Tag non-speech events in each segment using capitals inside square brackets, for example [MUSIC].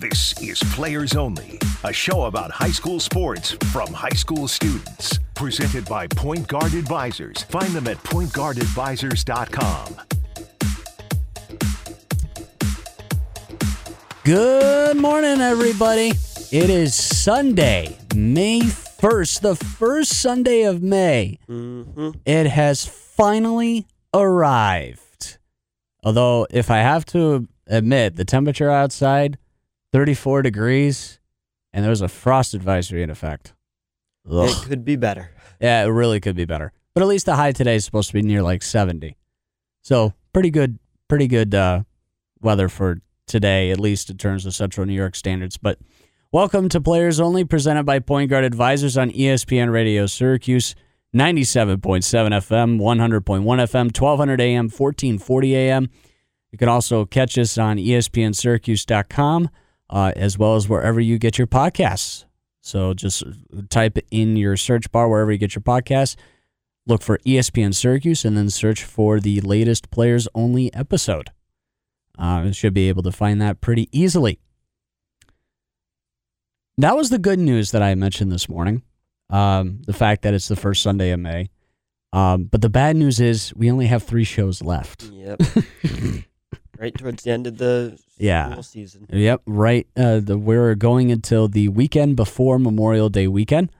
This is Players Only, a show about high school sports from high school students. Presented by Point Guard Advisors. Find them at pointguardadvisors.com. Good morning, everybody. It is Sunday, May 1st, the first Sunday of May. Mm-hmm. It has finally arrived. Although, if I have to admit, the temperature outside, 34 degrees, and there's a frost advisory in effect. Ugh. It could be better. Yeah, it really could be better. But at least the high today is supposed to be near like 70. So pretty good, pretty good uh, weather for today, at least in terms of Central New York standards. But welcome to Players Only, presented by Point Guard Advisors on ESPN Radio Syracuse, 97.7 FM, 100.1 FM, 1200 AM, 1440 AM. You can also catch us on ESPNSyracuse.com, uh, as well as wherever you get your podcasts. So just type in your search bar wherever you get your podcasts. Look for ESPN Syracuse and then search for the latest Players Only episode. Uh, you should be able to find that pretty easily. That was the good news that I mentioned this morning. Um, the fact that it's the first Sunday of May. Um, but the bad news is we only have three shows left. Yep. [LAUGHS] right towards the end of the Yeah. season. Yep, right. Uh, the, we're going until the weekend before Memorial Day weekend,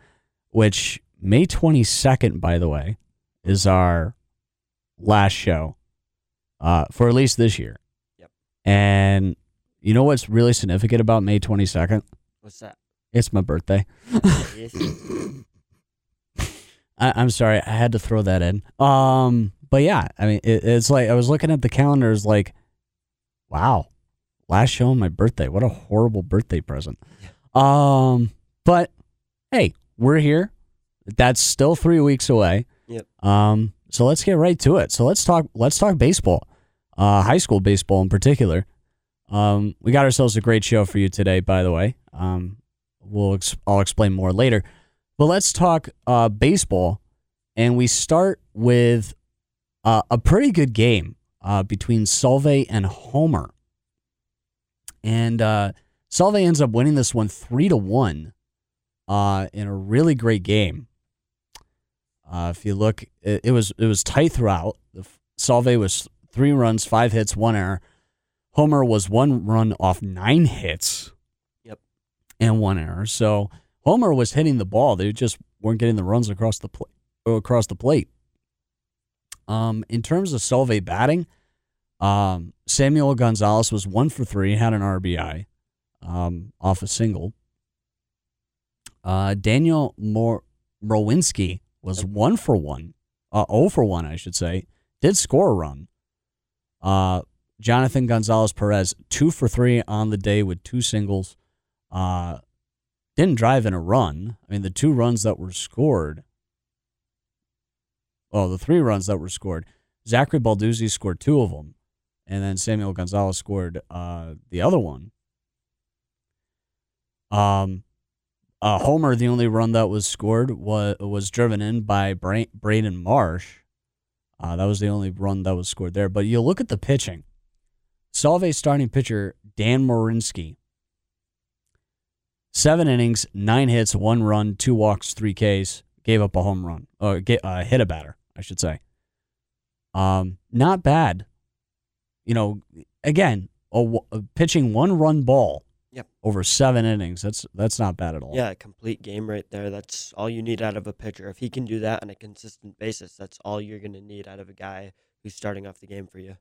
which May 22nd, by the way, is our last show uh, for at least this year. Yep. And you know what's really significant about May 22nd? What's that? It's my birthday. [COUGHS] I, I'm sorry, I had to throw that in. Um, but yeah, I mean, it, it's like I was looking at the calendars, like, wow, last show on my birthday. What a horrible birthday present. Um, but hey, we're here. That's still three weeks away. Yep. Um, so let's get right to it. So let's talk. Let's talk baseball, uh, high school baseball in particular. Um, we got ourselves a great show for you today. By the way, um, we'll ex- I'll explain more later. But let's talk uh, baseball, and we start with uh, a pretty good game uh, between Solvay and Homer. And uh, Solvay ends up winning this one three to one uh, in a really great game. Uh, if you look, it, it was it was tight throughout. Solvay was three runs, five hits, one error. Homer was one run off nine hits. Yep. And one error. So Homer was hitting the ball. They just weren't getting the runs across the plate. Across the plate. Um, in terms of Solvay batting, um, Samuel Gonzalez was one for three, had an RBI um, off a single. Uh, Daniel Mor- Mrowinski was one for one, uh, 0 for one, I should say. Did score a run. Uh, Jonathan Gonzalez Perez, two for three on the day with two singles. Uh, didn't drive in a run. I mean, the two runs that were scored, well, the three runs that were scored, Zachary Balduzzi scored two of them, and then Samuel Gonzalez scored uh, the other one. Um, uh, Homer, the only run that was scored was was driven in by Bra- Braden Marsh. Uh, that was the only run that was scored there. But you look at the pitching. Solvay starting pitcher Dan Morinsky. Seven innings, nine hits, one run, two walks, three Ks. Gave up a home run. Or get, uh, hit a batter, I should say. Um, not bad. You know, again, a, a pitching one run ball. Yep. Over seven innings. That's that's not bad at all. Yeah, a complete game right there. That's all you need out of a pitcher. If he can do that on a consistent basis, that's all you're going to need out of a guy who's starting off the game for you.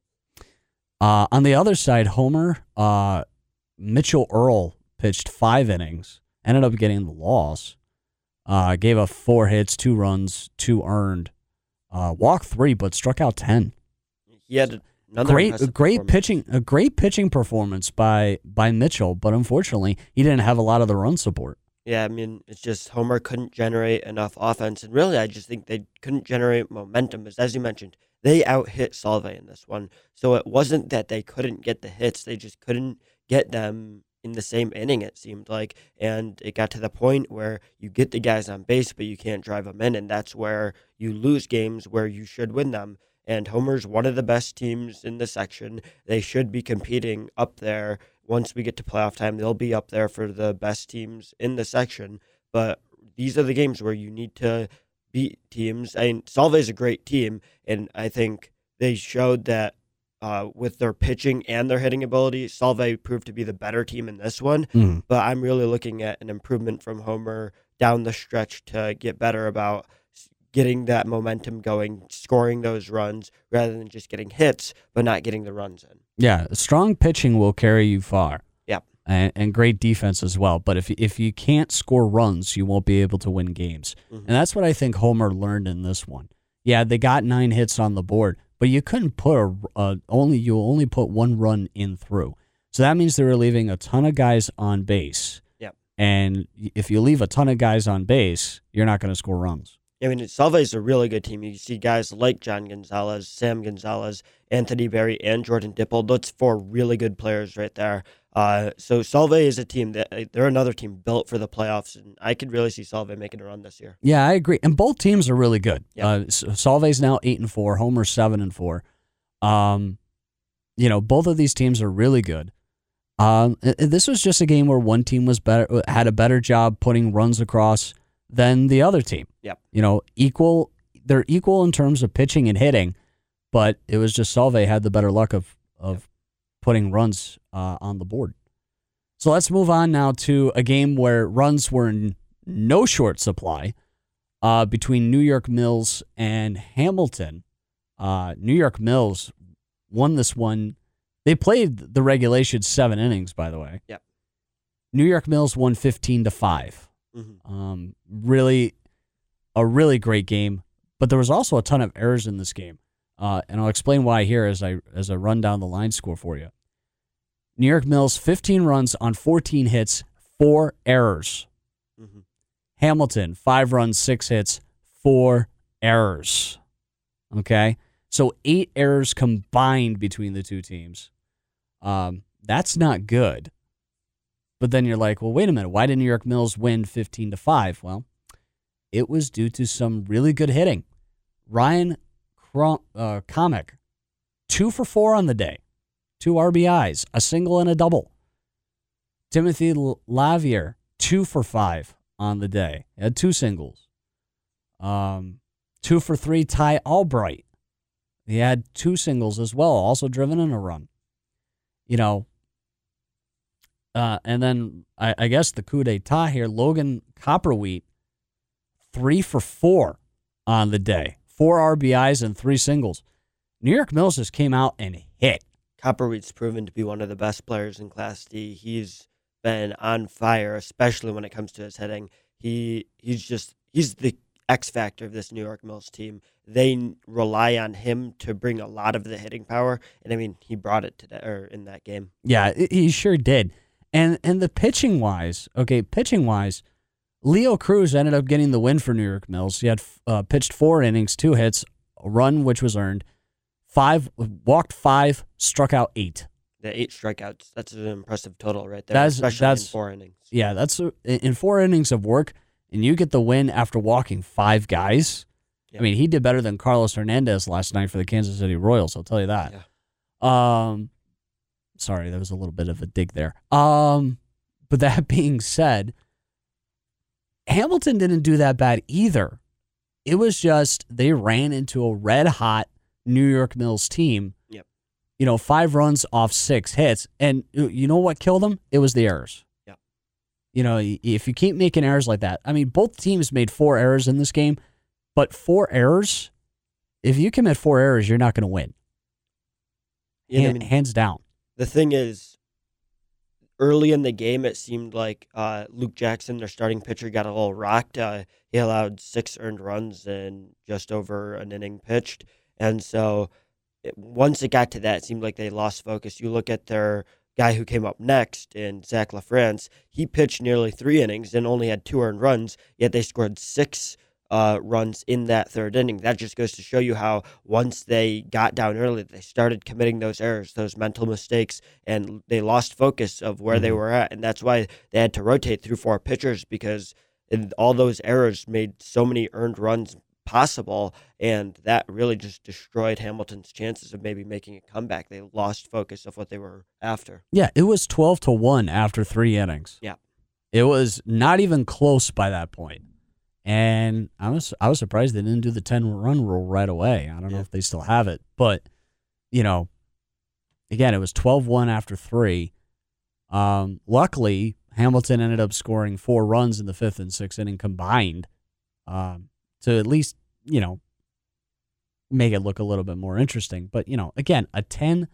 Uh, on the other side, Homer, uh, Mitchell Earl pitched five innings, ended up getting the loss. Uh, gave up four hits, two runs, two earned. Uh, walked three, but struck out ten. He had another great, great pitching, a great pitching performance by by Mitchell, but unfortunately, he didn't have a lot of the run support. Yeah, I mean, it's just Homer couldn't generate enough offense, and really, I just think they couldn't generate momentum. As as you mentioned, they out hit Solvay in this one, so it wasn't that they couldn't get the hits; they just couldn't get them in the same inning. It seemed like, and it got to the point where you get the guys on base, but you can't drive them in, and that's where you lose games where you should win them. And Homer's one of the best teams in the section. They should be competing up there once we get to playoff time, they'll be up there for the best teams in the section. But these are the games where you need to beat teams. I mean, Solvay is a great team, and I think they showed that uh, with their pitching and their hitting ability, Solvay proved to be the better team in this one. Mm. But I'm really looking at an improvement from Homer down the stretch to get better about getting that momentum going, scoring those runs rather than just getting hits but not getting the runs in. Yeah, strong pitching will carry you far. Yep. And, and great defense as well. But if if you can't score runs, you won't be able to win games. Mhm. And that's what I think Homer learned in this one. Yeah, they got nine hits on the board, but you couldn't put a, a uh, only you only put one run in through. So that means they were leaving a ton of guys on base. Yep. And if you leave a ton of guys on base, you're not going to score runs. I mean, Solvay is a really good team. You see guys like John Gonzalez, Sam Gonzalez, Anthony Berry, and Jordan Dipple. That's four really good players right there. Uh, so Solvay is a team that they're another team built for the playoffs, and I could really see Solvay making a run this year. Yeah, I agree. And both teams are really good. Yeah. Uh, Solvay's now eight and four. Homer's seven and four. Um, you know, both of these teams are really good. Um, this was just a game where one team was better, had a better job putting runs across than the other team. Yep. You know, equal. They're equal in terms of pitching and hitting, but it was just Solvay had the better luck of of putting runs uh, on the board. So let's move on now to a game where runs were in no short supply uh, between New York Mills and Hamilton. Uh, New York Mills won this one. They played the regulation seven innings, by the way. Yep. New York Mills won 15 to 5. Mhm. Um, really, a really great game. But there was also a ton of errors in this game. Uh, and I'll explain why here as I as I run down the line score for you. New York Mills 15 runs on 14 hits, four errors. Mhm. Hamilton, five runs, six hits, four errors. Okay. So eight errors combined between the two teams. Um, that's not good. But then you're like, well, wait a minute. Why did New York Mills win 15 to 5? Well, it was due to some really good hitting. Ryan uh, Comic, two for four on the day, two RBIs, a single and a double. Timothy Lavier, two for five on the day. He had two singles. Um, two for three, Ty Albright. He had two singles as well, also driven in a run. You know, uh, and then I, I guess the coup d'etat here, Logan Copperwheat, three for four on the day, four RBIs and three singles. New York Mills just came out and hit. Copperwheat's proven to be one of the best players in Class D. He's been on fire, especially when it comes to his hitting. He he's just he's the X factor of this New York Mills team. They rely on him to bring a lot of the hitting power, and I mean he brought it today or in that game. Yeah, he sure did. And and the pitching wise, okay, pitching wise, Leo Cruz ended up getting the win for New York Mills. He had uh, pitched four innings, two hits, a run which was earned, five walked five, struck out eight. The eight strikeouts. That's an impressive total right there, That's- especially that's- in four innings. Yeah, that's a, in four innings of work, and you get the win after walking five guys. Yeah. I mean, he did better than Carlos Hernandez last night for the Kansas City Royals. I'll tell you that. Um, sorry, there was a little bit of a dig there. Um, but that [LAUGHS] being said, Hamilton didn't do that bad either. It was just they ran into a red hot New York Mills team. Yep. You know, five runs off six hits, and you- know what killed them? It was the errors. Yep. You know, if you keep making errors like that, I mean, both teams made four errors in this game, but four errors. If you commit four errors, you're not going to win. Yeah, I mean, hands down. The thing is, early in the game, it seemed like uh, Luke Jackson, their starting pitcher, got a little rocked. Uh, he allowed six earned runs in just over an inning pitched, and so it, once it got to that, it seemed like they lost focus. You look at their guy who came up next in Zach LaFrance. He pitched nearly three innings and only had two earned runs, yet they scored six uh, runs in that third inning. That just goes to show you how once they got down early, they started committing those errors, those mental mistakes, and they lost focus of where they Mhm. were at. And that's why they had to rotate through four pitchers because all those errors made so many earned runs possible, and that really just destroyed Hamilton's chances of maybe making a comeback. They lost focus of what they were after. Yeah, it was 12 to 1 after 3 innings. Yeah. It was not even close by that point. And I was I was surprised they didn't do the 10 run rule right away. I don't know if they still have it, but you know, again, it was 12-1 after 3. Um, luckily, Hamilton ended up scoring 4 runs in the 5th and 6th inning combined. Um, to at least, you know, make it look a little bit more interesting. But, you know, again, a 10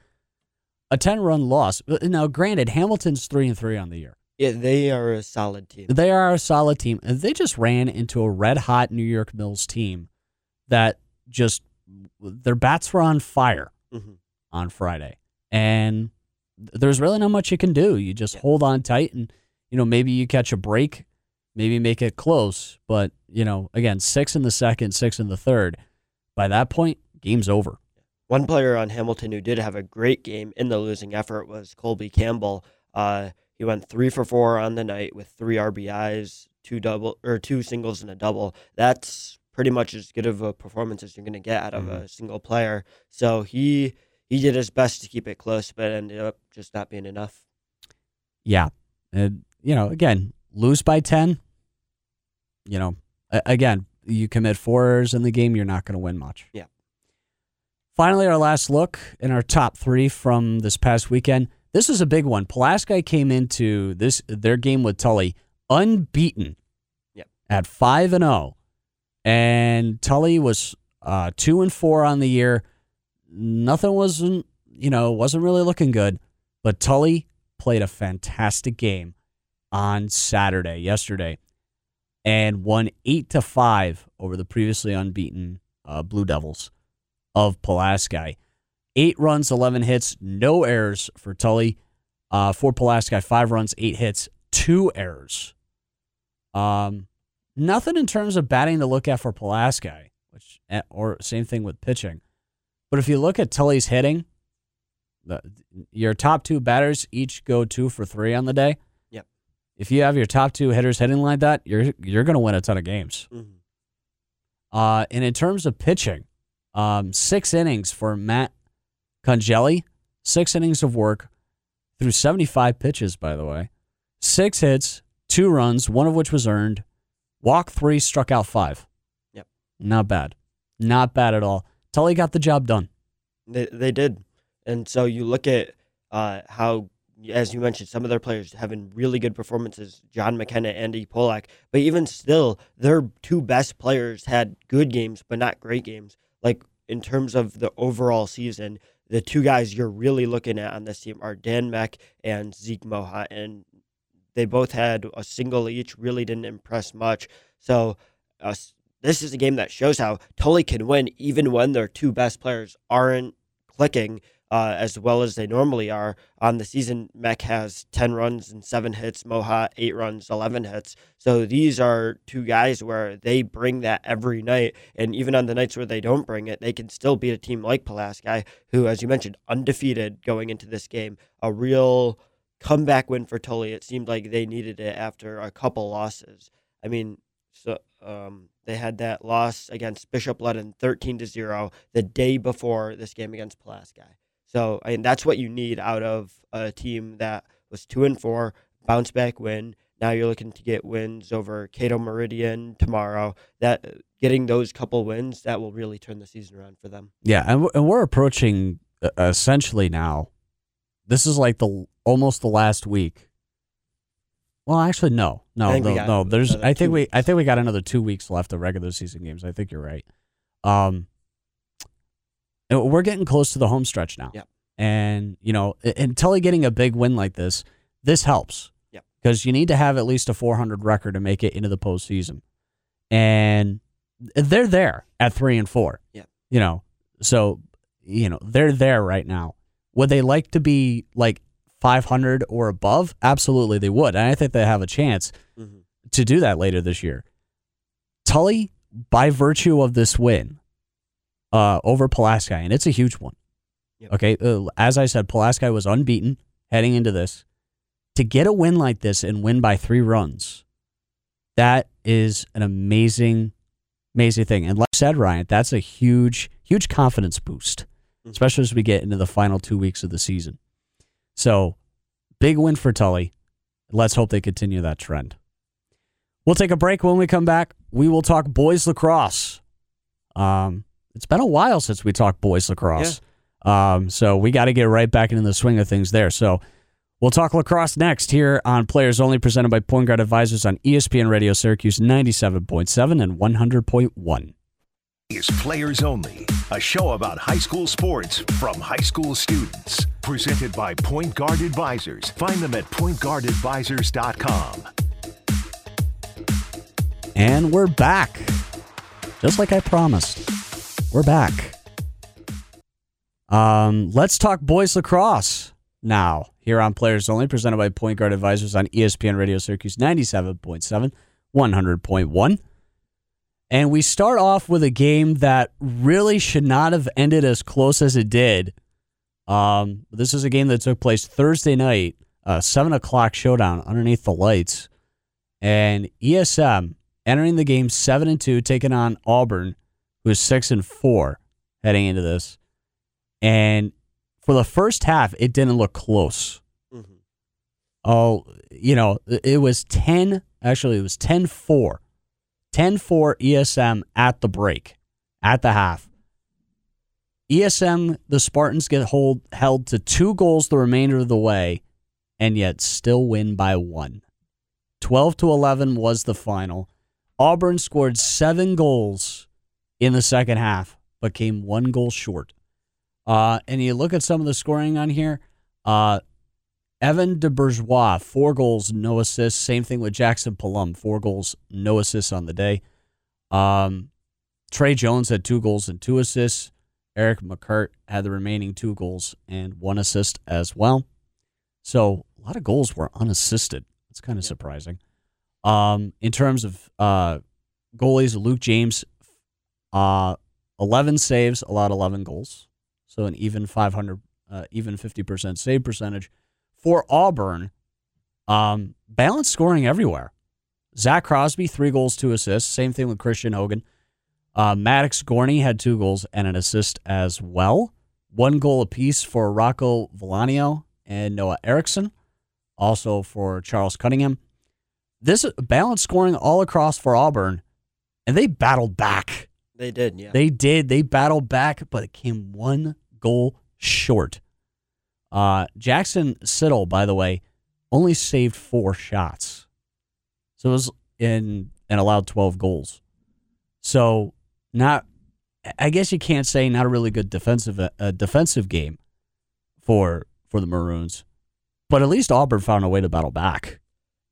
a 10 run loss. Now, granted, Hamilton's 3 and 3 on the year. Yeah, they are a solid team. They are a solid team. And they just ran into a red hot New York Mills team that just their bats were on fire Mhm. on Friday. And there's really not much you can do. You just hold on tight and you know, maybe you catch a break, maybe make it close, but you know, again, 6 in the second, 6 in the third. By that point, game's over. One player on Hamilton who did have a great game in the losing effort was Colby Campbell. Uh, he went three for four on the night with three RBIs, two double or two singles and a double. That's pretty much as good of a performance as you're going to get out of Mhm. a single player. So he he did his best to keep it close, but ended up just not being enough. Yeah. And, you know, again, lose by 10, you know, again, you commit four errors in the game, you're not going to win much. Yeah. Finally, our last look in our top three from this past weekend. This is a big one. Pulaski came into this their game with Tully unbeaten Yep. at 5 and 0. And Tully was uh, 2 and 4 on the year. Nothing wasn't, you know, wasn't really looking good, but Tully played a fantastic game on Saturday, yesterday, and won 8 to 5 over the previously unbeaten uh, Blue Devils of Pulaski. Eight runs, 11 hits, no errors for Tully. Uh, for Pulaski, five runs, eight hits, two errors. Um, nothing in terms of batting to look at for Pulaski, which eh, or same thing with pitching. But if you look at Tully's hitting, the, your top two batters each go two for three on the day. Yep. If you have your top two hitters hitting like that, you're you're going to win a ton of games. Mhm. Uh, and in terms of pitching, um, six innings for Matt Congeli, six innings of work through 75 pitches, by the way. Six hits, two runs, one of which was earned. Walk three, struck out five. Yep. Not bad. Not bad at all. Tully got the job done. They they did, and so you look at uh, how, as you mentioned, some of their players having really good performances. John McKenna, Andy Polak, but even still, their two best players had good games, but not great games. Like in terms of the overall season, the two guys you're really looking at on this team are Dan Meck and Zeke Moha, and they both had a single each. Really didn't impress much. So. Uh, this is a game that shows how Tully can win even when their two best players aren't clicking uh, as well as they normally are. On the season, Mech has 10 runs and 7 hits, Moha 8 runs, 11 hits. So these are two guys where they bring that every night. And even on the nights where they don't bring it, they can still beat a team like Pulaski, who, as you mentioned, undefeated going into this game. A real comeback win for Tully. It seemed like they needed it after a couple losses. I mean, so um, they had that loss against Bishop Ludden, thirteen to zero, the day before this game against Pulaski. So I mean, that's what you need out of a team that was two and four, bounce back win. Now you're looking to get wins over Cato Meridian tomorrow. That getting those couple wins that will really turn the season around for them. Yeah, and we're, and we're approaching uh, essentially now. This is like the almost the last week. Well, actually, no, no, I think we no, no. There's, I think two we, I think we got another two weeks left of regular season games. I think you're right. Um, we're getting close to the home stretch now. Yep. And you know, Tully getting a big win like this, this helps. Yep. Because you need to have at least a 400 record to make it into the postseason, and they're there at three and four. Yep. You know, so you know they're there right now. Would they like to be like 500 or above? Absolutely, they would, and I think they have a chance Mm-hmm. to do that later this year. Tully, by virtue of this win uh, over Pulaski, and it's a huge one. Yep. Okay, uh, as I said, Pulaski was unbeaten heading into this. To get a win like this and win by three runs, that is an amazing, amazing thing. And like I said, Ryan, that's a huge, huge confidence boost, Mhm. especially as we get into the final two weeks of the season. So, big win for Tully. Let's hope they continue that trend. We'll take a break. When we come back, we will talk boys lacrosse. Um, it's been a while since we talked boys lacrosse. Um, so we got to get right back into the swing of things there. So we'll talk lacrosse next here on Players Only, presented by Point Guard Advisors on ESPN Radio Syracuse 97.7 and 100.1. is Players Only, a show about high school sports from high school students. Presented by Point Guard Advisors. Find them at pointguardadvisors.com. And we're back. Just like I promised. We're back. Um, let's talk boys lacrosse now here on Players Only, presented by Point Guard Advisors on ESPN Radio Syracuse 97.7, 100.1. And we start off with a game that really should not have ended as close as it did. Um, this is a game that took place Thursday night, a 7 o'clock showdown underneath the lights. And ESM entering the game 7 and 2, taking on Auburn, who is 6 and 4 heading into this. And for the first half, it didn't look close. Mhm. Oh, you know, it was 10, actually, it was 10 4. 10 4 ESM at the break, at the half. ESM, the Spartans get hold, held to two goals the remainder of the way, and yet still win by one. 12 to 11 was the final. Auburn scored seven goals in the second half, but came one goal short. Uh, and you look at some of the scoring on here. Uh, Evan de Bourgeois, four goals, no assists. Same thing with Jackson Palum, four goals, no assists on the day. Um, Trey Jones had two goals and two assists. Eric McCurt had the remaining two goals and one assist as well. So a lot of goals were unassisted. It's kind of Yeah. surprising. Um, in terms of uh, goalies, Luke James, uh, 11 saves, allowed 11 goals. So an even 500, uh, even 50% save percentage. For Auburn, um, balanced scoring everywhere. Zach Crosby, three goals, two assists. Same thing with Christian Hogan. Uh, Maddox Gorney had two goals and an assist as well. One goal apiece for Rocco Volanio and Noah Erickson. Also for Charles Cunningham. This balanced scoring all across for Auburn, and they battled back. They did, yeah. They did. They battled back, but it came one goal short. Uh, Jackson Siddle, by the way, only saved four shots. So it was in and allowed 12 goals. So not I guess you can't say not a really good defensive uh, defensive game for for the Maroons. But at least Auburn found a way to battle back.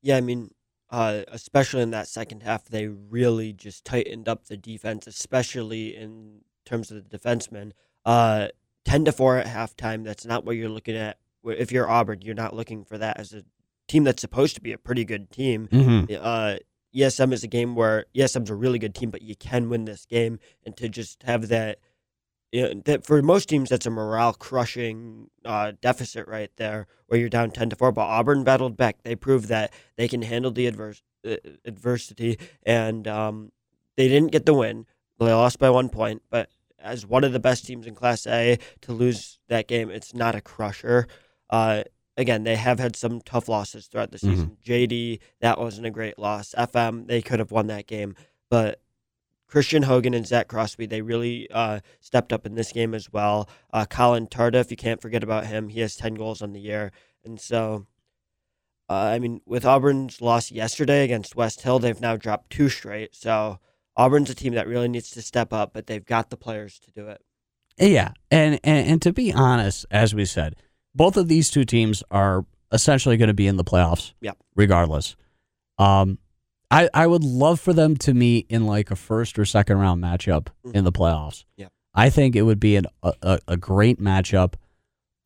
Yeah, I mean, uh, especially in that second half, they really just tightened up the defense, especially in terms of the defensemen. Uh, ten to four at halftime. That's not what you're looking at. If you're Auburn, you're not looking for that as a team that's supposed to be a pretty good team. Mm-hmm. Uh, ESM is a game where ESM's a really good team, but you can win this game, and to just have that. You know, that for most teams, that's a morale crushing uh, deficit right there, where you're down ten to four. But Auburn battled back. They proved that they can handle the adverse, uh, adversity, and um, they didn't get the win. They lost by one point, but as one of the best teams in Class A to lose that game, it's not a crusher. Uh, again, they have had some tough losses throughout the season. JD, that wasn't a great loss. FM, they could have won that game, but Christian Hogan and Zach Crosby, they really uh, stepped up in this game as well. Uh, Colin Tardif, you can't forget about him. He has 10 goals on the year. And so, uh, I mean, with Auburn's loss yesterday against West Hill, they've now dropped two straight. So, Auburn's a team that really needs to step up, but they've got the players to do it. Yeah, and, and and to be honest, as we said, both of these two teams are essentially going to be in the playoffs. Yep. Regardless, um, I I would love for them to meet in like a first or second round matchup in the playoffs. Yep. I think it would be an, a a- great matchup.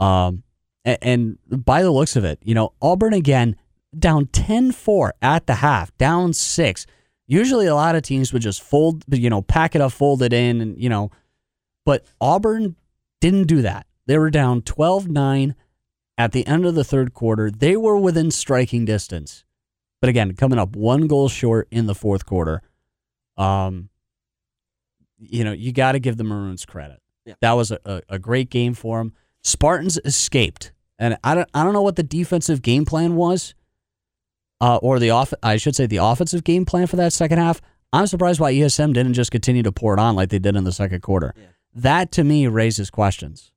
Um, and, and by the looks of it, you know, Auburn again down 10-4 at the half, down six. Usually, a lot of teams would just fold, you know, pack it up, fold it in, and you know. But Auburn didn't do that. They were down 12 9 at the end of the third quarter. They were within striking distance. But again, coming up one goal short in the fourth quarter. Um, you know, you got to give the Maroons credit. Yeah. That was a, a, a great game for them. Spartans escaped, and I don't I don't know what the defensive game plan was, uh, or the off I should say the offensive game plan for that second half. I'm surprised why ESM didn't just continue to pour it on like they did in the second quarter. Yeah. That to me raises questions.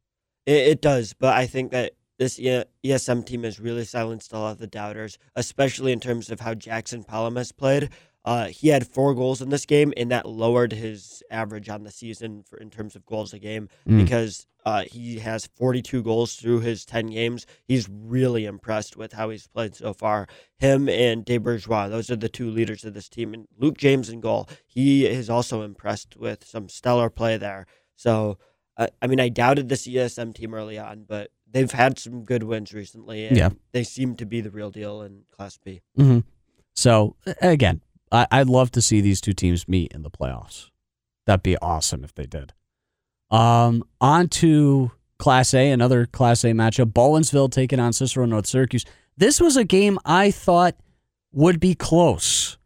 It, it does, but I think that this ESM team has really silenced a lot of the doubters, especially in terms of how Jackson Palamas played. Uh, he had four goals in this game, and that lowered his average on the season for in terms of goals a game Mm. because uh, he has 42 goals through his 10 games. He's really impressed with how he's played so far. Him and De Bourgeois, those are the two leaders of this team. And Luke James in goal, he is also impressed with some stellar play there. So, uh, I mean, I doubted this ESM team early on, but they've had some good wins recently. Yeah. They seem to be the real deal in Class B. hmm So again, I, I'd love to see these two teams meet in the playoffs. That'd be awesome if they did. Um, on to Class A, another Class A matchup. Baldwinsville taking on Cicero North Syracuse. This was a game I thought would be close.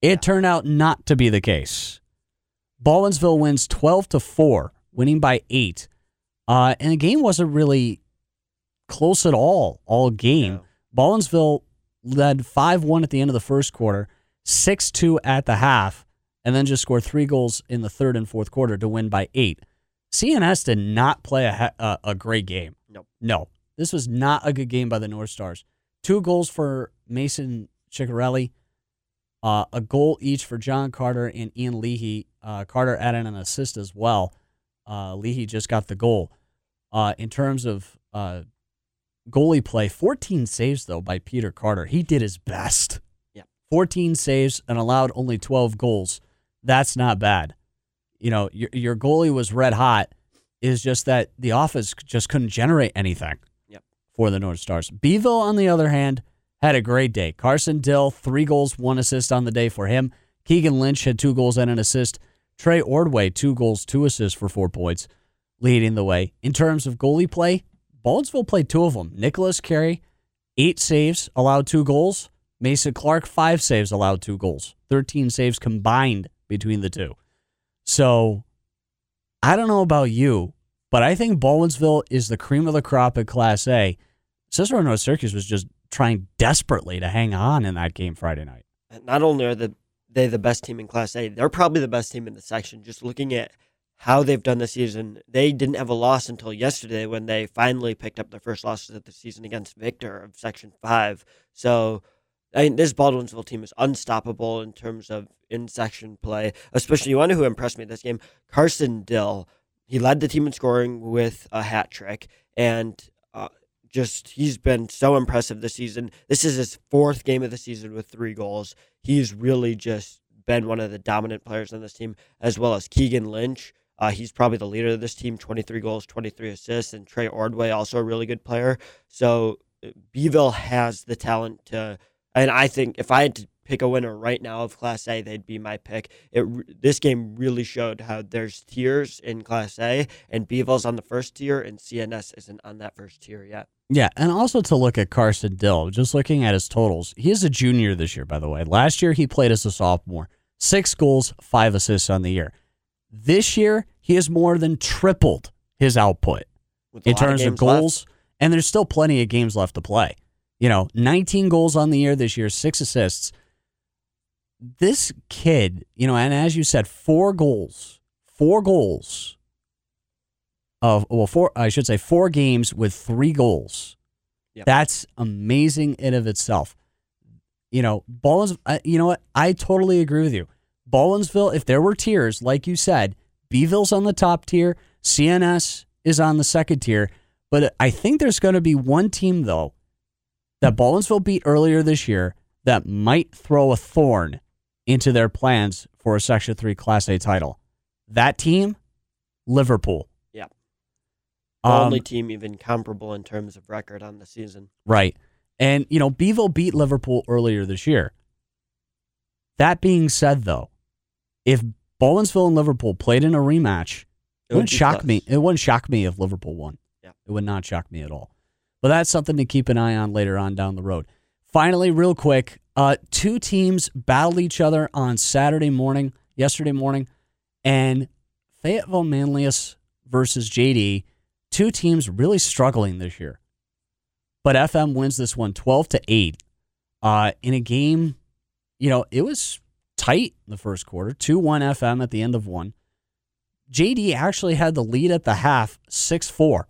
It turned out not to be the case. Baldwinsville wins twelve to four, winning by eight. Uh, and the game wasn't really close at all all game. No. Baldwinsville led 5 1 at the end of the first quarter, 6 2 at the half, and then just scored three goals in the third and fourth quarter to win by eight. CNS did not play a, a great game. Nope. No. This was not a good game by the North Stars. Two goals for Mason Ciccarelli, uh, a goal each for John Carter and Ian Leahy. Uh, Carter added an assist as well. Uh, Leahy just got the goal. Uh, in terms of uh, goalie play, 14 saves though by Peter Carter. He did his best. Yeah. 14 saves and allowed only 12 goals. That's not bad. You know, your your goalie was red hot. Is just that the offense just couldn't generate anything. Yep. For the North Stars. Beeville, on the other hand, had a great day. Carson Dill, three goals, one assist on the day for him. Keegan Lynch had two goals and an assist. Trey Ordway, two goals, two assists for four points, leading the way. In terms of goalie play, Baldwinsville played two of them. Nicholas Carey, eight saves, allowed two goals. Mason Clark, five saves, allowed two goals. 13 saves combined between the two. So I don't know about you, but I think Baldwinsville is the cream of the crop at Class A. Cicero North Syracuse was just trying desperately to hang on in that game Friday night. Not only are the they the best team in Class A, they're probably the best team in the section. Just looking at how they've done this season, they didn't have a loss until yesterday when they finally picked up their first losses of the season against Victor of Section Five. So, I mean, this Baldwinsville team is unstoppable in terms of in section play. Especially, want who impressed me this game? Carson Dill. He led the team in scoring with a hat trick, and uh, just he's been so impressive this season. This is his fourth game of the season with three goals. He's really just been one of the dominant players on this team, as well as Keegan Lynch. Uh, he's probably the leader of this team, 23 goals, 23 assists, and Trey Ordway, also a really good player. So uh, Beeville has the talent to, and I think if I had to pick a winner right now of Class A, they'd be my pick. It this game really showed how there's tiers in Class A, and Beeville's on the first tier, and CNS isn't on that first tier yet. Yeah, and also to look at Carson Dill, just looking at his totals, he is a junior this year, by the way. Last year, he played as a sophomore. Six goals, five assists on the year. This year, he has more than tripled his output in lot of terms of games left. goals, and there's still plenty of games left to play. You know, 19 goals on the year this year, six assists. This kid, you know, and as you said, four goals, four goals of well, four I should say four games with three goals. Yep. That's amazing in of itself. You know, Ballins. You know what? I totally agree with you. Baldwinsville, if there were tiers, like you said, Beeville's on the top tier, CNS is on the second tier. But I think there's going to be one team, though, that Baldwinsville beat earlier this year that might throw a thorn into their plans for a Section 3 Class A title. That team, Liverpool. Yeah. The Um, only team even comparable in terms of record on the season. Right. And, you know, Beeville beat Liverpool earlier this year. That being said, though, if Baldwinsville and Liverpool played in a rematch, it, would wouldn't shock close. me. It wouldn't shock me if Liverpool won. Yeah. It would not shock me at all. But that's something to keep an eye on later on down the road. Finally, real quick, uh, two teams battled each other on Saturday morning, yesterday morning, and Fayetteville Manlius versus JD, two teams really struggling this year. But FM wins this one 12 to 8 uh, in a game, you know, it was tight in the first quarter, 2 1 FM at the end of one. JD actually had the lead at the half, 6 4.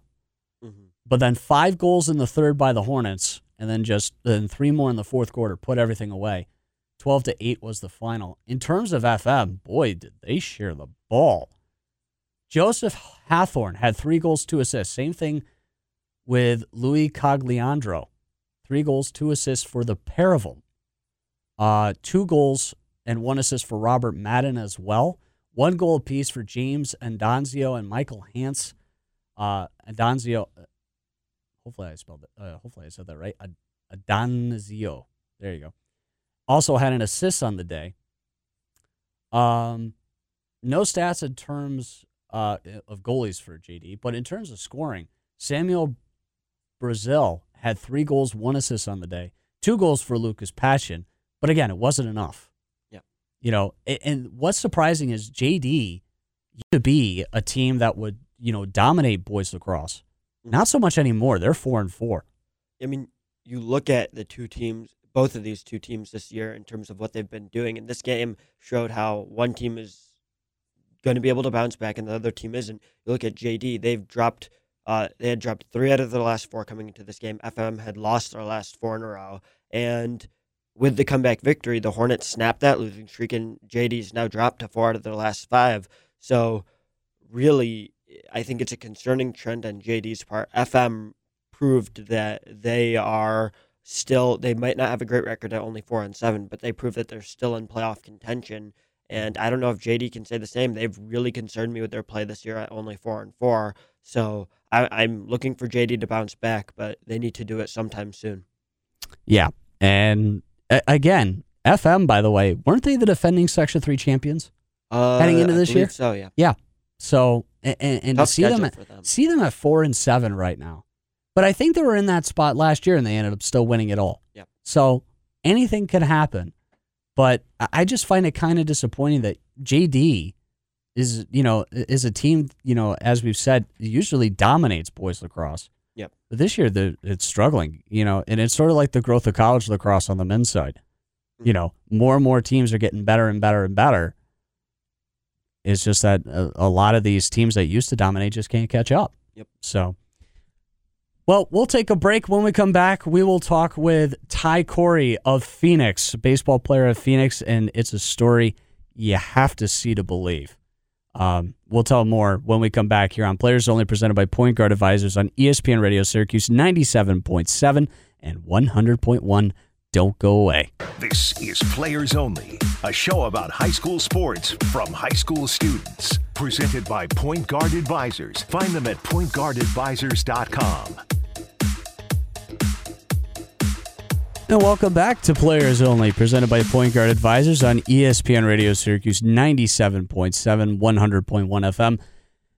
Mm-hmm. But then five goals in the third by the Hornets, and then just then three more in the fourth quarter put everything away. 12 to 8 was the final. In terms of FM, boy, did they share the ball. Joseph Hathorn had three goals, two assists. Same thing with Louis Cogliandro. Three goals, two assists for the pair of them. Uh, two goals and one assist for Robert Madden as well. One goal apiece for James Andonzio and Michael Hance. Uh, Andonzio, hopefully I spelled it. Uh, hopefully I said that right. Adonzio. There you go. Also had an assist on the day. Um, no stats in terms uh, of goalies for JD, but in terms of scoring, Samuel Brazil had three goals, one assist on the day, two goals for Lucas Passion. But again, it wasn't enough. You know, and what's surprising is JD used to be a team that would, you know, dominate boys lacrosse. Mm-hmm. Not so much anymore. They're four and four. I mean, you look at the two teams, both of these two teams this year in terms of what they've been doing, and this game showed how one team is going to be able to bounce back and the other team isn't. You look at JD; they've dropped, uh, they had dropped three out of their last four coming into this game. FM had lost their last four in a row, and with the comeback victory, the Hornets snapped that losing streak, and JD's now dropped to four out of their last five. So, really, I think it's a concerning trend on JD's part. FM proved that they are still they might not have a great record at only four and seven, but they prove that they're still in playoff contention. And I don't know if JD can say the same. They've really concerned me with their play this year at only four and four. So I, am looking for JD to bounce back, but they need to do it sometime soon. Yeah, and again, FM by the way, weren't they the defending Section Three champions uh, heading into this year? So yeah, yeah. So and, and to see them, at, them see them at four and seven right now. But I think they were in that spot last year and they ended up still winning it all. Yep. So anything could happen. But I just find it kind of disappointing that JD is, you know, is a team, you know, as we've said, usually dominates boys lacrosse. Yep. But this year the, it's struggling, you know, and it's sort of like the growth of college lacrosse on the men's side. Mm-hmm. You know, more and more teams are getting better and better and better. It's just that a, a lot of these teams that used to dominate just can't catch up. Yep. So well, we'll take a break. When we come back, we will talk with Ty Corey of Phoenix, baseball player of Phoenix, and it's a story you have to see to believe. Um, we'll tell more when we come back here on Players Only, presented by Point Guard Advisors on ESPN Radio Syracuse 97.7 and 100.1. Don't go away. This is Players Only, a show about high school sports from high school students. Presented by Point Guard Advisors. Find them at pointguardadvisors.com. And welcome back to Players Only, presented by Point Guard Advisors on ESPN Radio Syracuse 97.7, 100.1 FM.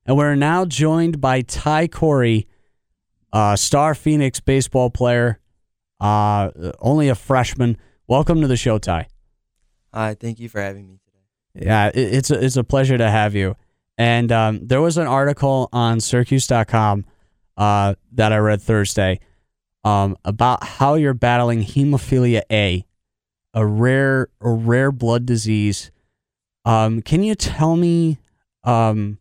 And we're now joined by Ty Corey, uh, star Phoenix baseball player, uh, only a freshman. Welcome to the show, Ty. Hi, thank you for having me today. Yeah, it, it's a, it's a pleasure to have you. And um, there was an article on Syracuse.com uh, that I read Thursday um, about how you're battling hemophilia A, a rare a rare blood disease. Um, can you tell me um,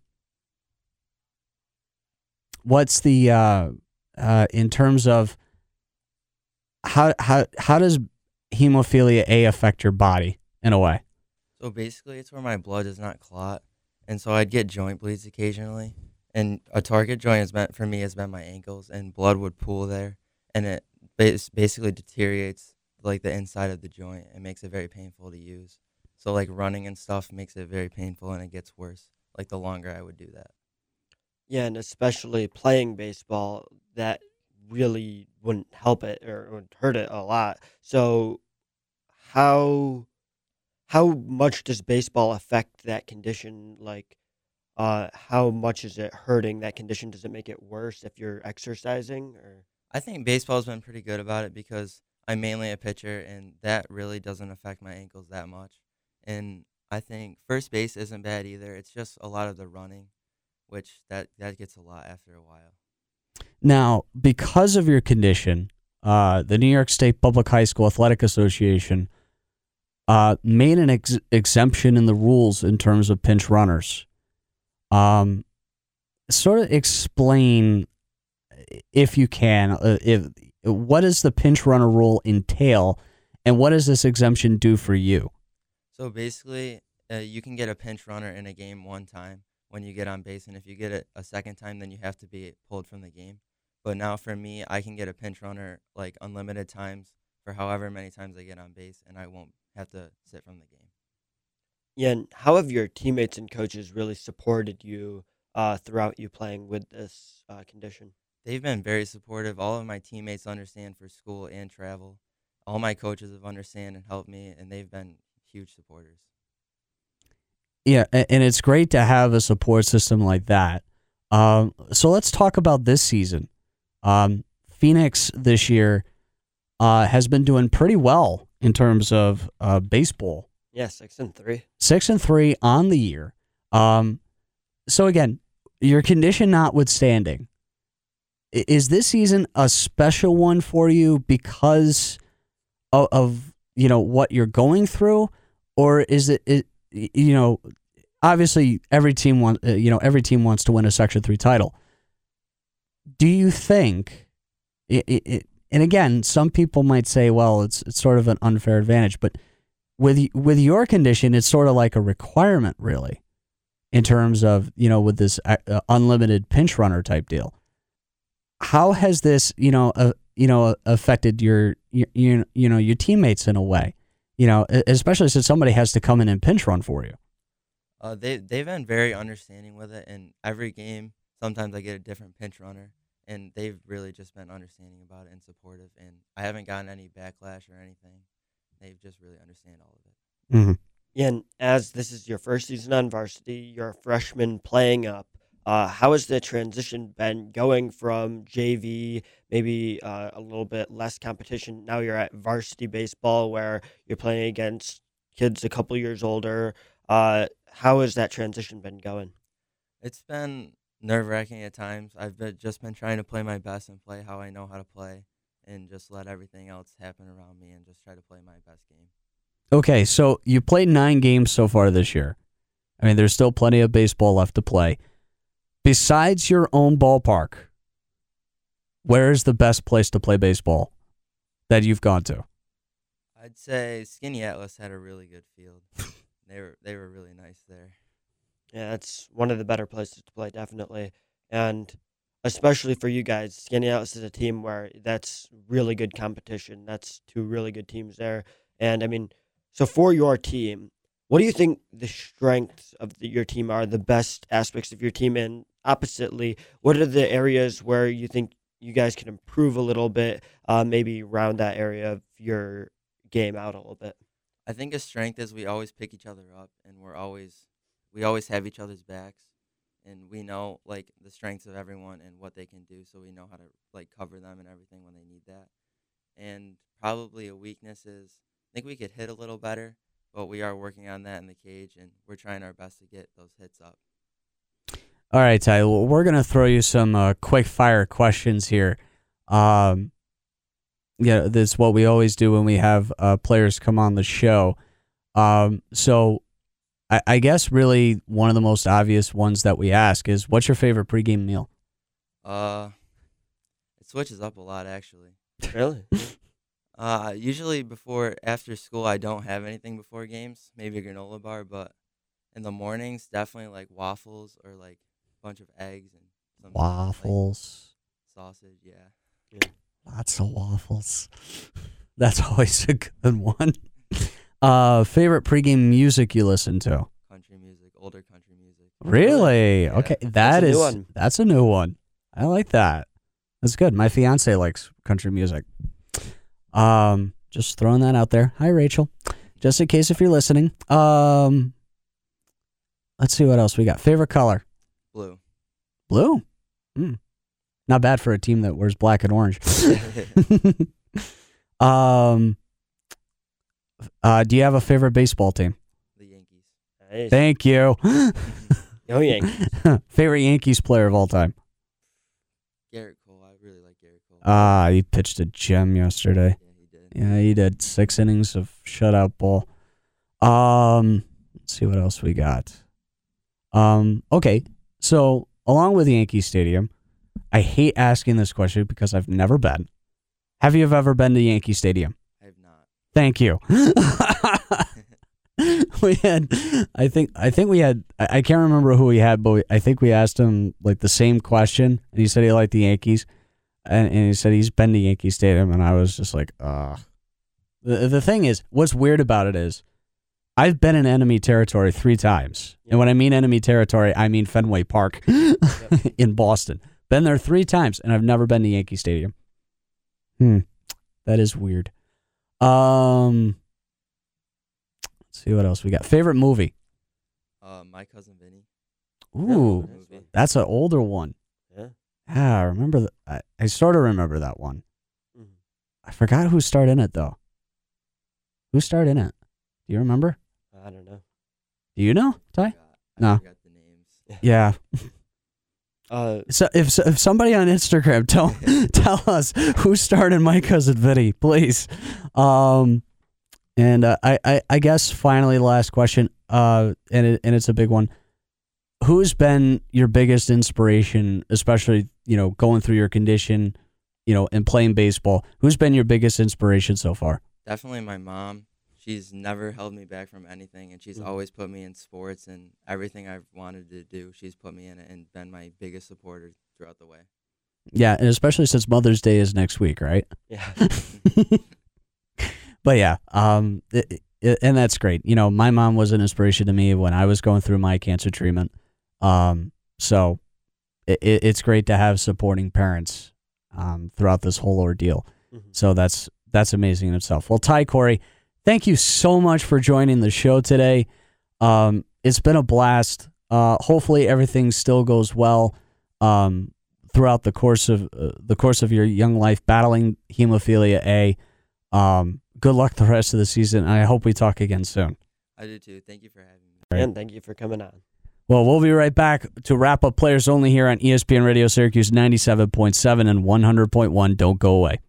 what's the uh, uh, in terms of how how how does hemophilia A affect your body in a way? So basically, it's where my blood does not clot, and so I'd get joint bleeds occasionally. And a target joint has meant for me has been my ankles, and blood would pool there, and it basically deteriorates like the inside of the joint. It makes it very painful to use. So like running and stuff makes it very painful, and it gets worse. Like the longer I would do that. Yeah, and especially playing baseball, that really wouldn't help it or would hurt it a lot. So, how how much does baseball affect that condition? Like, uh, how much is it hurting that condition? Does it make it worse if you're exercising? Or I think baseball's been pretty good about it because I'm mainly a pitcher, and that really doesn't affect my ankles that much. And I think first base isn't bad either. It's just a lot of the running, which that that gets a lot after a while. Now, because of your condition, uh, the New York State Public High School Athletic Association uh, made an ex- exemption in the rules in terms of pinch runners. Um, sort of explain, if you can, uh, if what does the pinch runner rule entail, and what does this exemption do for you? So basically, uh, you can get a pinch runner in a game one time when you get on base, and if you get it a second time, then you have to be pulled from the game. But now for me, I can get a pinch runner like unlimited times for however many times I get on base, and I won't have to sit from the game. Yeah, and how have your teammates and coaches really supported you uh, throughout you playing with this uh, condition? They've been very supportive. All of my teammates understand for school and travel. All my coaches have understand and helped me, and they've been huge supporters. Yeah, and it's great to have a support system like that. Um, so let's talk about this season. Um, Phoenix this year uh, has been doing pretty well in terms of uh, baseball. Yeah, six and three. Six and three on the year. Um, so again, your condition notwithstanding, is this season a special one for you because of, of you know what you're going through, or is it, it you know obviously every team wants uh, you know every team wants to win a Section three title. Do you think it, it, and again, some people might say, well, it's it's sort of an unfair advantage, but with with your condition, it's sort of like a requirement, really, in terms of you know with this uh unlimited pinch runner type deal. How has this you know uh, you know affected your, your you you know your teammates in a way, you know, especially since somebody has to come in and pinch run for you. Uh, they they've been very understanding with it, and every game, sometimes I get a different pinch runner, and they've really just been understanding about it and supportive. And I haven't gotten any backlash or anything. They've just really understand all of it. Mm-hmm. Yeah, and as this is your first season on varsity, you're a freshman playing up. Uh, how has the transition been going from JV, maybe uh, a little bit less competition? Now you're at varsity baseball where you're playing against kids a couple years older. Uh, how has that transition been going? It's been nerve wracking at times. I've been, just been trying to play my best and play how I know how to play, and just let everything else happen around me and just try to play my best game. Okay, so you played nine games so far this year. I mean, there's still plenty of baseball left to play. Besides your own ballpark, where is the best place to play baseball that you've gone to? I'd say Skaneateles had a really good field. [LAUGHS] they were they were really nice there. Yeah, it's one of the better places to play, definitely. And especially for you guys, Skaneateles is a team where that's really good competition. That's two really good teams there. And I mean, so for your team, what do you think the strengths of the, your team are, the best aspects of your team? And oppositely, what are the areas where you think you guys can improve a little bit, uh, maybe round that area of your game out a little bit? I think a strength is we always pick each other up and we're always we always have each other's backs and we know like the strengths of everyone and what they can do so we know how to like cover them and everything when they need that and probably a weakness is i think we could hit a little better but we are working on that in the cage and we're trying our best to get those hits up all right ty we're going to throw you some uh, quick fire questions here um, yeah that's what we always do when we have uh, players come on the show um, so I, I guess really one of the most obvious ones that we ask is what's your favorite pregame meal? Uh, it switches up a lot actually. Really? [LAUGHS] uh, usually before after school I don't have anything before games. Maybe a granola bar, but in the mornings definitely like waffles or like a bunch of eggs and some waffles, like, sausage. Yeah. yeah. Lots of waffles. [LAUGHS] That's always a good one. [LAUGHS] Uh, favorite pregame music you listen to? Country music, older country music. Really? Yeah. Okay, that that's is a that's a new one. I like that. That's good. My fiance likes country music. Um, just throwing that out there. Hi, Rachel. Just in case if you're listening. Um, let's see what else we got. Favorite color? Blue. Blue. Hmm. Not bad for a team that wears black and orange. [LAUGHS] um, uh, do you have a favorite baseball team? The Yankees. Nice. Thank you. [LAUGHS] Go Yankees. [LAUGHS] Favorite Yankees player of all time? Gerrit Cole. I really like Gerrit Cole. Ah, he pitched a gem yesterday. yeah, he did. Yeah, he did six innings of shutout ball. Um, let's see what else we got. Um, okay, so along with Yankee Stadium, I hate asking this question because I've never been. Have you ever been to Yankee Stadium? I have not. Thank you. [LAUGHS] [LAUGHS] we had, I think, I think we had, I can't remember who we had, but we, I think we asked him like the same question, and he said he liked the Yankees, and, and he said he's been to Yankee Stadium, and I was just like, ugh. The the thing is, what's weird about it is, I've been in enemy territory three times, and when I mean enemy territory, I mean Fenway Park [LAUGHS] [LAUGHS] in Boston. Been there three times, and I've never been to Yankee Stadium. Hmm, that is weird. Um, let's see what else we got. Favorite movie? Uh, my cousin Vinny. Ooh, nice that's an older one. Yeah. Ah, I remember that. I, I sort of remember that one. Mhm. I forgot who starred in it though. Who starred in it? Do you remember? I don't know. Do you know, Ty? No. forgot the names. [LAUGHS] Yeah. [LAUGHS] Uh, So if if somebody on Instagram tell [LAUGHS] tell us who started my cousin Vinny, please. Um, and uh, I, I I guess finally last question. Uh, and it, and it's a big one. Who's been your biggest inspiration, especially you know going through your condition, you know, and playing baseball? Who's been your biggest inspiration so far? Definitely my mom. She's never held me back from anything, and she's Mhm. always put me in sports and everything I've wanted to do. She's put me in it and been my biggest supporter throughout the way. Yeah, and especially since Mother's Day is next week, right? yeah. [LAUGHS] [LAUGHS] but yeah, um, it, it, and that's great. You know, my mom was an inspiration to me when I was going through my cancer treatment. Um, so it, it, it's great to have supporting parents um, throughout this whole ordeal. Mhm. So that's that's amazing in itself. Well, Ty Corey, thank you so much for joining the show today. Um, it's been a blast. Uh, hopefully everything still goes well um, throughout the course of uh, the course of your young life battling hemophilia A. Um, good luck the rest of the season, and I hope we talk again soon. I do too. Thank you for having me. Right. And thank you for coming on. Well, we'll be right back to wrap up Players Only here on ESPN Radio Syracuse 97.7 and 100.1. Don't go away.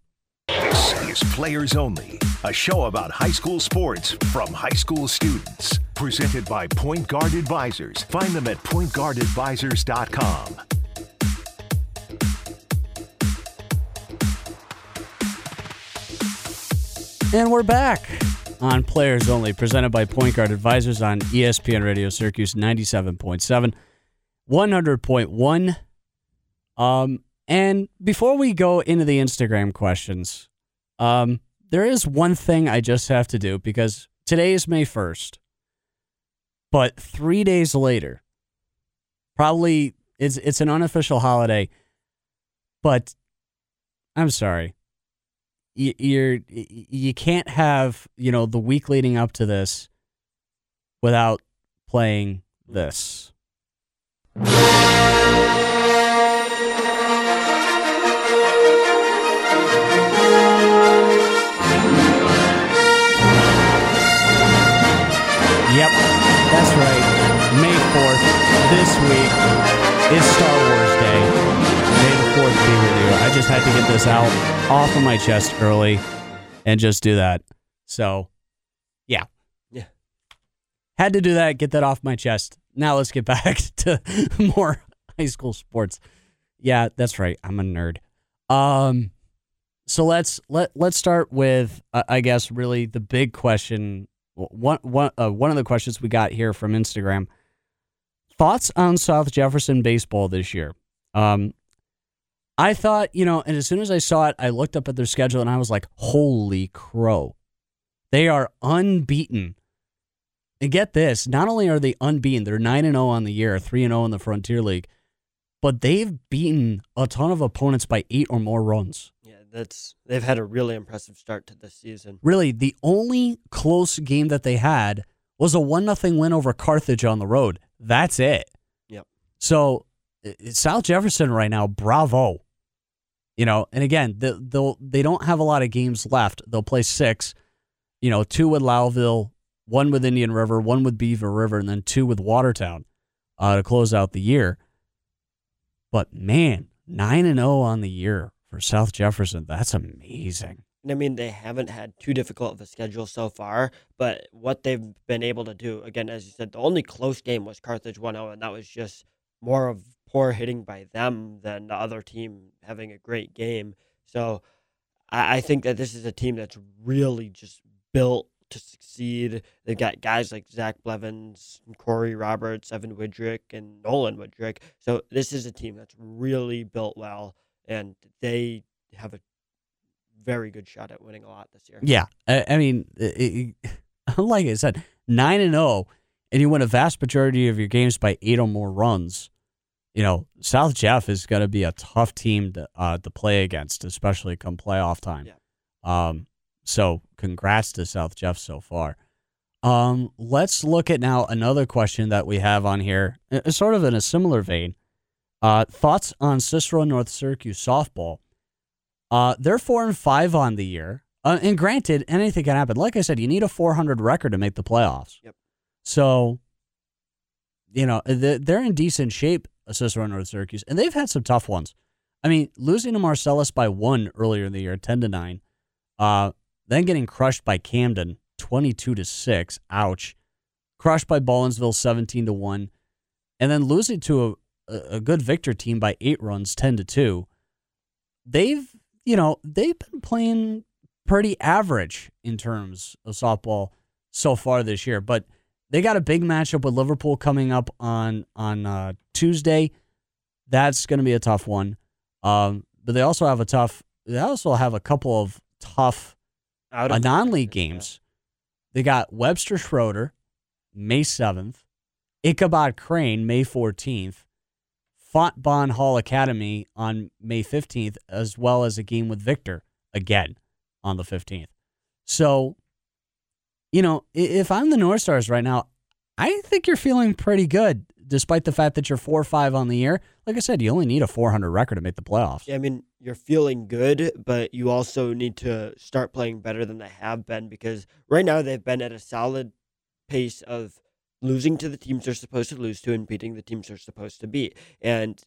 This is Players Only, a show about high school sports from high school students. Presented by Point Guard Advisors. Find them at pointguardadvisors.com. And we're back on Players Only, presented by Point Guard Advisors on ESPN Radio Syracuse 97.7, 100.1. Um, and before we go into the Instagram questions, um, there is one thing I just have to do because today is May 1st. But three days later, probably it's it's an unofficial holiday, but I'm sorry y- you're you can't have you know the week leading up to this without playing this. Yep, that's right. May 4th, this week is Star Wars Day. May the 4th be with you. I just had to get this out off of my chest early and just do that. So, yeah. Yeah. Had to do that, get that off my chest. Now let's get back [LAUGHS] to more high school sports. Yeah, that's right. I'm a nerd. Um so let's let let's start with uh, I guess really the big question one one uh, one of the questions we got here from Instagram. Thoughts on South Jefferson baseball this year? Um, I thought, you know, and as soon as I saw it, I looked up at their schedule and I was like, holy crow. They are unbeaten. And get this, not only are they unbeaten, they're 9 and 0 on the year, 3 and 0 in the Frontier League, but they've beaten a ton of opponents by 8 or more runs. That's they've had a really impressive start to this season. Really, the only close game that they had was a 1 nothing win over Carthage on the road. That's it. Yep. So, South Jefferson right now, bravo. You know, and again, the, they'll they don't have a lot of games left. They'll play six. You know, two with Lowville, one with Indian River, one with Beaver River, and then two with Watertown uh, to close out the year. But man, nine and zero on the year for South Jefferson. That's amazing. I mean, they haven't had too difficult of a schedule so far, but what they've been able to do, again, as you said, the only close game was Carthage 1 0, and that was just more of poor hitting by them than the other team having a great game. So I, I think that this is a team that's really just built to succeed. They've got guys like Zach Blevins, Corey Roberts, Evan Widrick, and Nolan Widrick. So this is a team that's really built well, and they have a very good shot at winning a lot this year. Yeah, I, I mean, it, it, [LAUGHS] like I said, nine and zero, and you win a vast majority of your games by eight or more runs. You know, South Jeff is going to be a tough team to uh, to play against, especially come playoff time. Yeah. Um, so congrats to South Jeff so far. Um, let's look at now another question that we have on here, uh, sort of in a similar vein. Uh, thoughts on Cicero North Syracuse softball? Uh, they're four and five on the year. Uh, and granted, anything can happen. Like I said, you need a 400 record to make the playoffs. Yep. So, you know, they're in decent shape, Cicero North Syracuse, and they've had some tough ones. I mean, losing to Marcellus by one earlier in the year, 10 to 9. Uh, then getting crushed by Camden, 22 to 6. Ouch. Crushed by Baldwinsville, 17 to 1. And then losing to a, good Victor team by eight runs, 10 to 2. They've you know, they've been playing pretty average in terms of softball so far this year. But they got a big matchup with Liverpool coming up on on uh, Tuesday. That's going to be a tough one. Um, but they also have a tough. They also have a couple of tough Out uh, non-league games. They got Webster Schroeder, May seventh, Ichabod Crane, May fourteenth, Fontbonne Hall Academy on May fifteenth, as well as a game with Victor again on the fifteenth. So, you know, if I'm the North Stars right now, I think you're feeling pretty good, despite the fact that you're four or five on the year. Like I said, you only need a 400 record to make the playoffs. Yeah, I mean, you're feeling good, but you also need to start playing better than they have been because right now they've been at a solid pace of losing to the teams they're supposed to lose to and beating the teams they're supposed to beat. And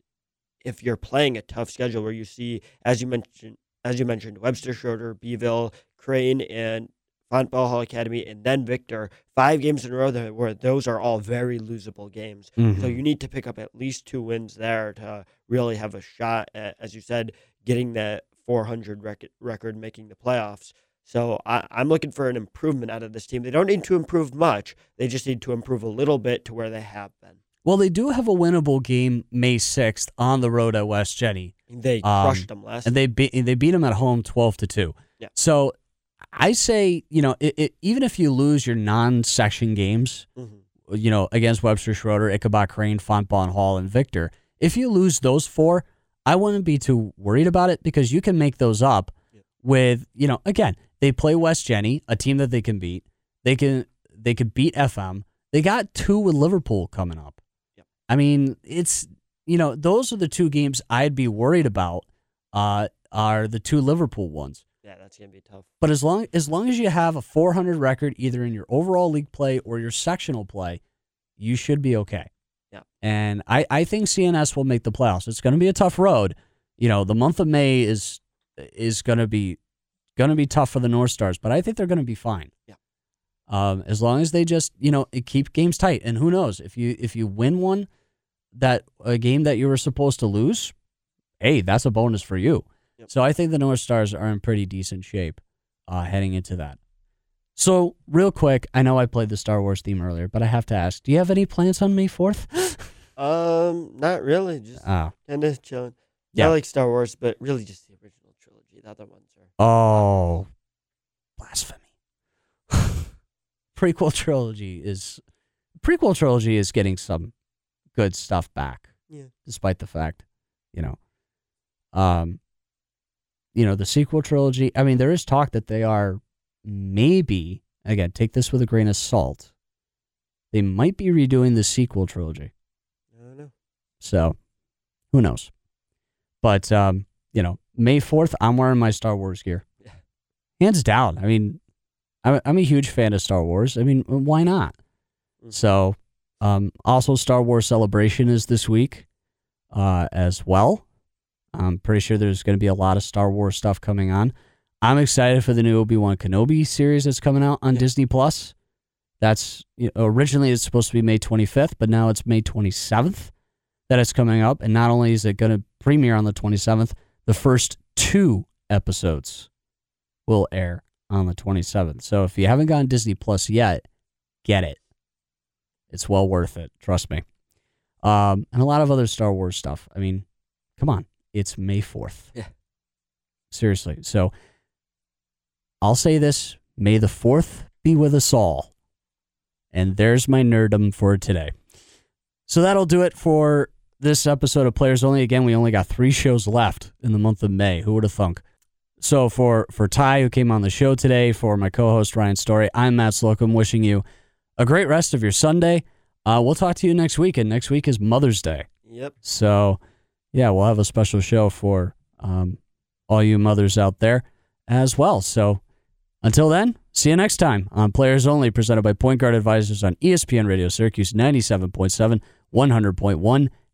if you're playing a tough schedule where you see, as you mentioned, as you mentioned, Webster Schroeder, Beeville, Crane, and Fontbonne Hall Academy, and then Victor, five games in a row that where those are all very losable games. Mm-hmm. So you need to pick up at least two wins there to really have a shot at, as you said, getting that 400 record, record, making the playoffs. So I, I'm looking for an improvement out of this team. They don't need to improve much. They just need to improve a little bit to where they have been. Well, they do have a winnable game May 6th on the road at West Genny. They Um, crushed them last. and they beat they beat them at home 12 to 2. Yeah. So I say, you know, it, it, even if you lose your non-section games, Mhm. you know, against Webster Schroeder, Ichabod Crane, Fontbonne Hall, and Victor, if you lose those four, I wouldn't be too worried about it because you can make those up. With, you know, again, they play West Genny, a team that they can beat. They can they could beat FM. They got two with Liverpool coming up. Yeah. I mean, it's you know, those are the two games I'd be worried about. Uh, are the two Liverpool ones. yeah, that's gonna be tough. But as long as long as you have a 400 record either in your overall league play or your sectional play, you should be okay. Yeah. And I, I think CNS will make the playoffs. It's going to be a tough road. You know, the month of May is is going to be going to be tough for the North Stars, but I think they're going to be fine. Yeah. Um, as long as they just you know keep games tight, and who knows if you if you win one that a game that you were supposed to lose, hey, that's a bonus for you. Yep. So I think the North Stars are in pretty decent shape uh, heading into that. So real quick, I know I played the Star Wars theme earlier, but I have to ask: Do you have any plans on May fourth? Um, not really. Just Ah, kind of chilling. Yeah. I like Star Wars, but really just the original trilogy. The other ones are. oh, blasphemy! [SIGHS] prequel trilogy is prequel trilogy is getting some good stuff back. Yeah. despite the fact, you know, um, you know, the sequel trilogy. I mean, there is talk that they are maybe again take this with a grain of salt. They might be redoing the sequel trilogy. I don't know. So, who knows? But um, you know, May fourth, I'm wearing my Star Wars gear, hands down. I mean, I'm, I'm a huge fan of Star Wars. I mean, why not? Mhm. So, um, also Star Wars Celebration is this week uh, as well. I'm pretty sure there's going to be a lot of Star Wars stuff coming on. I'm excited for the new Obi Wan Kenobi series that's coming out on Yeah. Disney Plus. That's you know, originally it's supposed to be May 25th, but now it's May 27th that it's coming up. And not only is it going to premiere on the 27th, the first two episodes will air on the 27th. So if you haven't gotten Disney Plus yet, get it. It's well worth it. Trust me. Um, and a lot of other Star Wars stuff. I mean, come on. It's May 4th. Yeah. Seriously. So I'll say this May the 4th be with us all. And there's my nerdum for today. So that'll do it for this episode of Players Only. Again, we only got three shows left in the month of May. Who would have thunk? So for for Ty, who came on the show today, for my co-host Ryan Story, I'm Matt Slocum, wishing you a great rest of your Sunday. Uh, we'll talk to you next week, and next week is Mother's Day. Yep. So, yeah, we'll have a special show for um, all you mothers out there as well. So, until then, see you next time on Players Only, presented by Point Guard Advisors on ESPN Radio Syracuse 97.7, 100.1.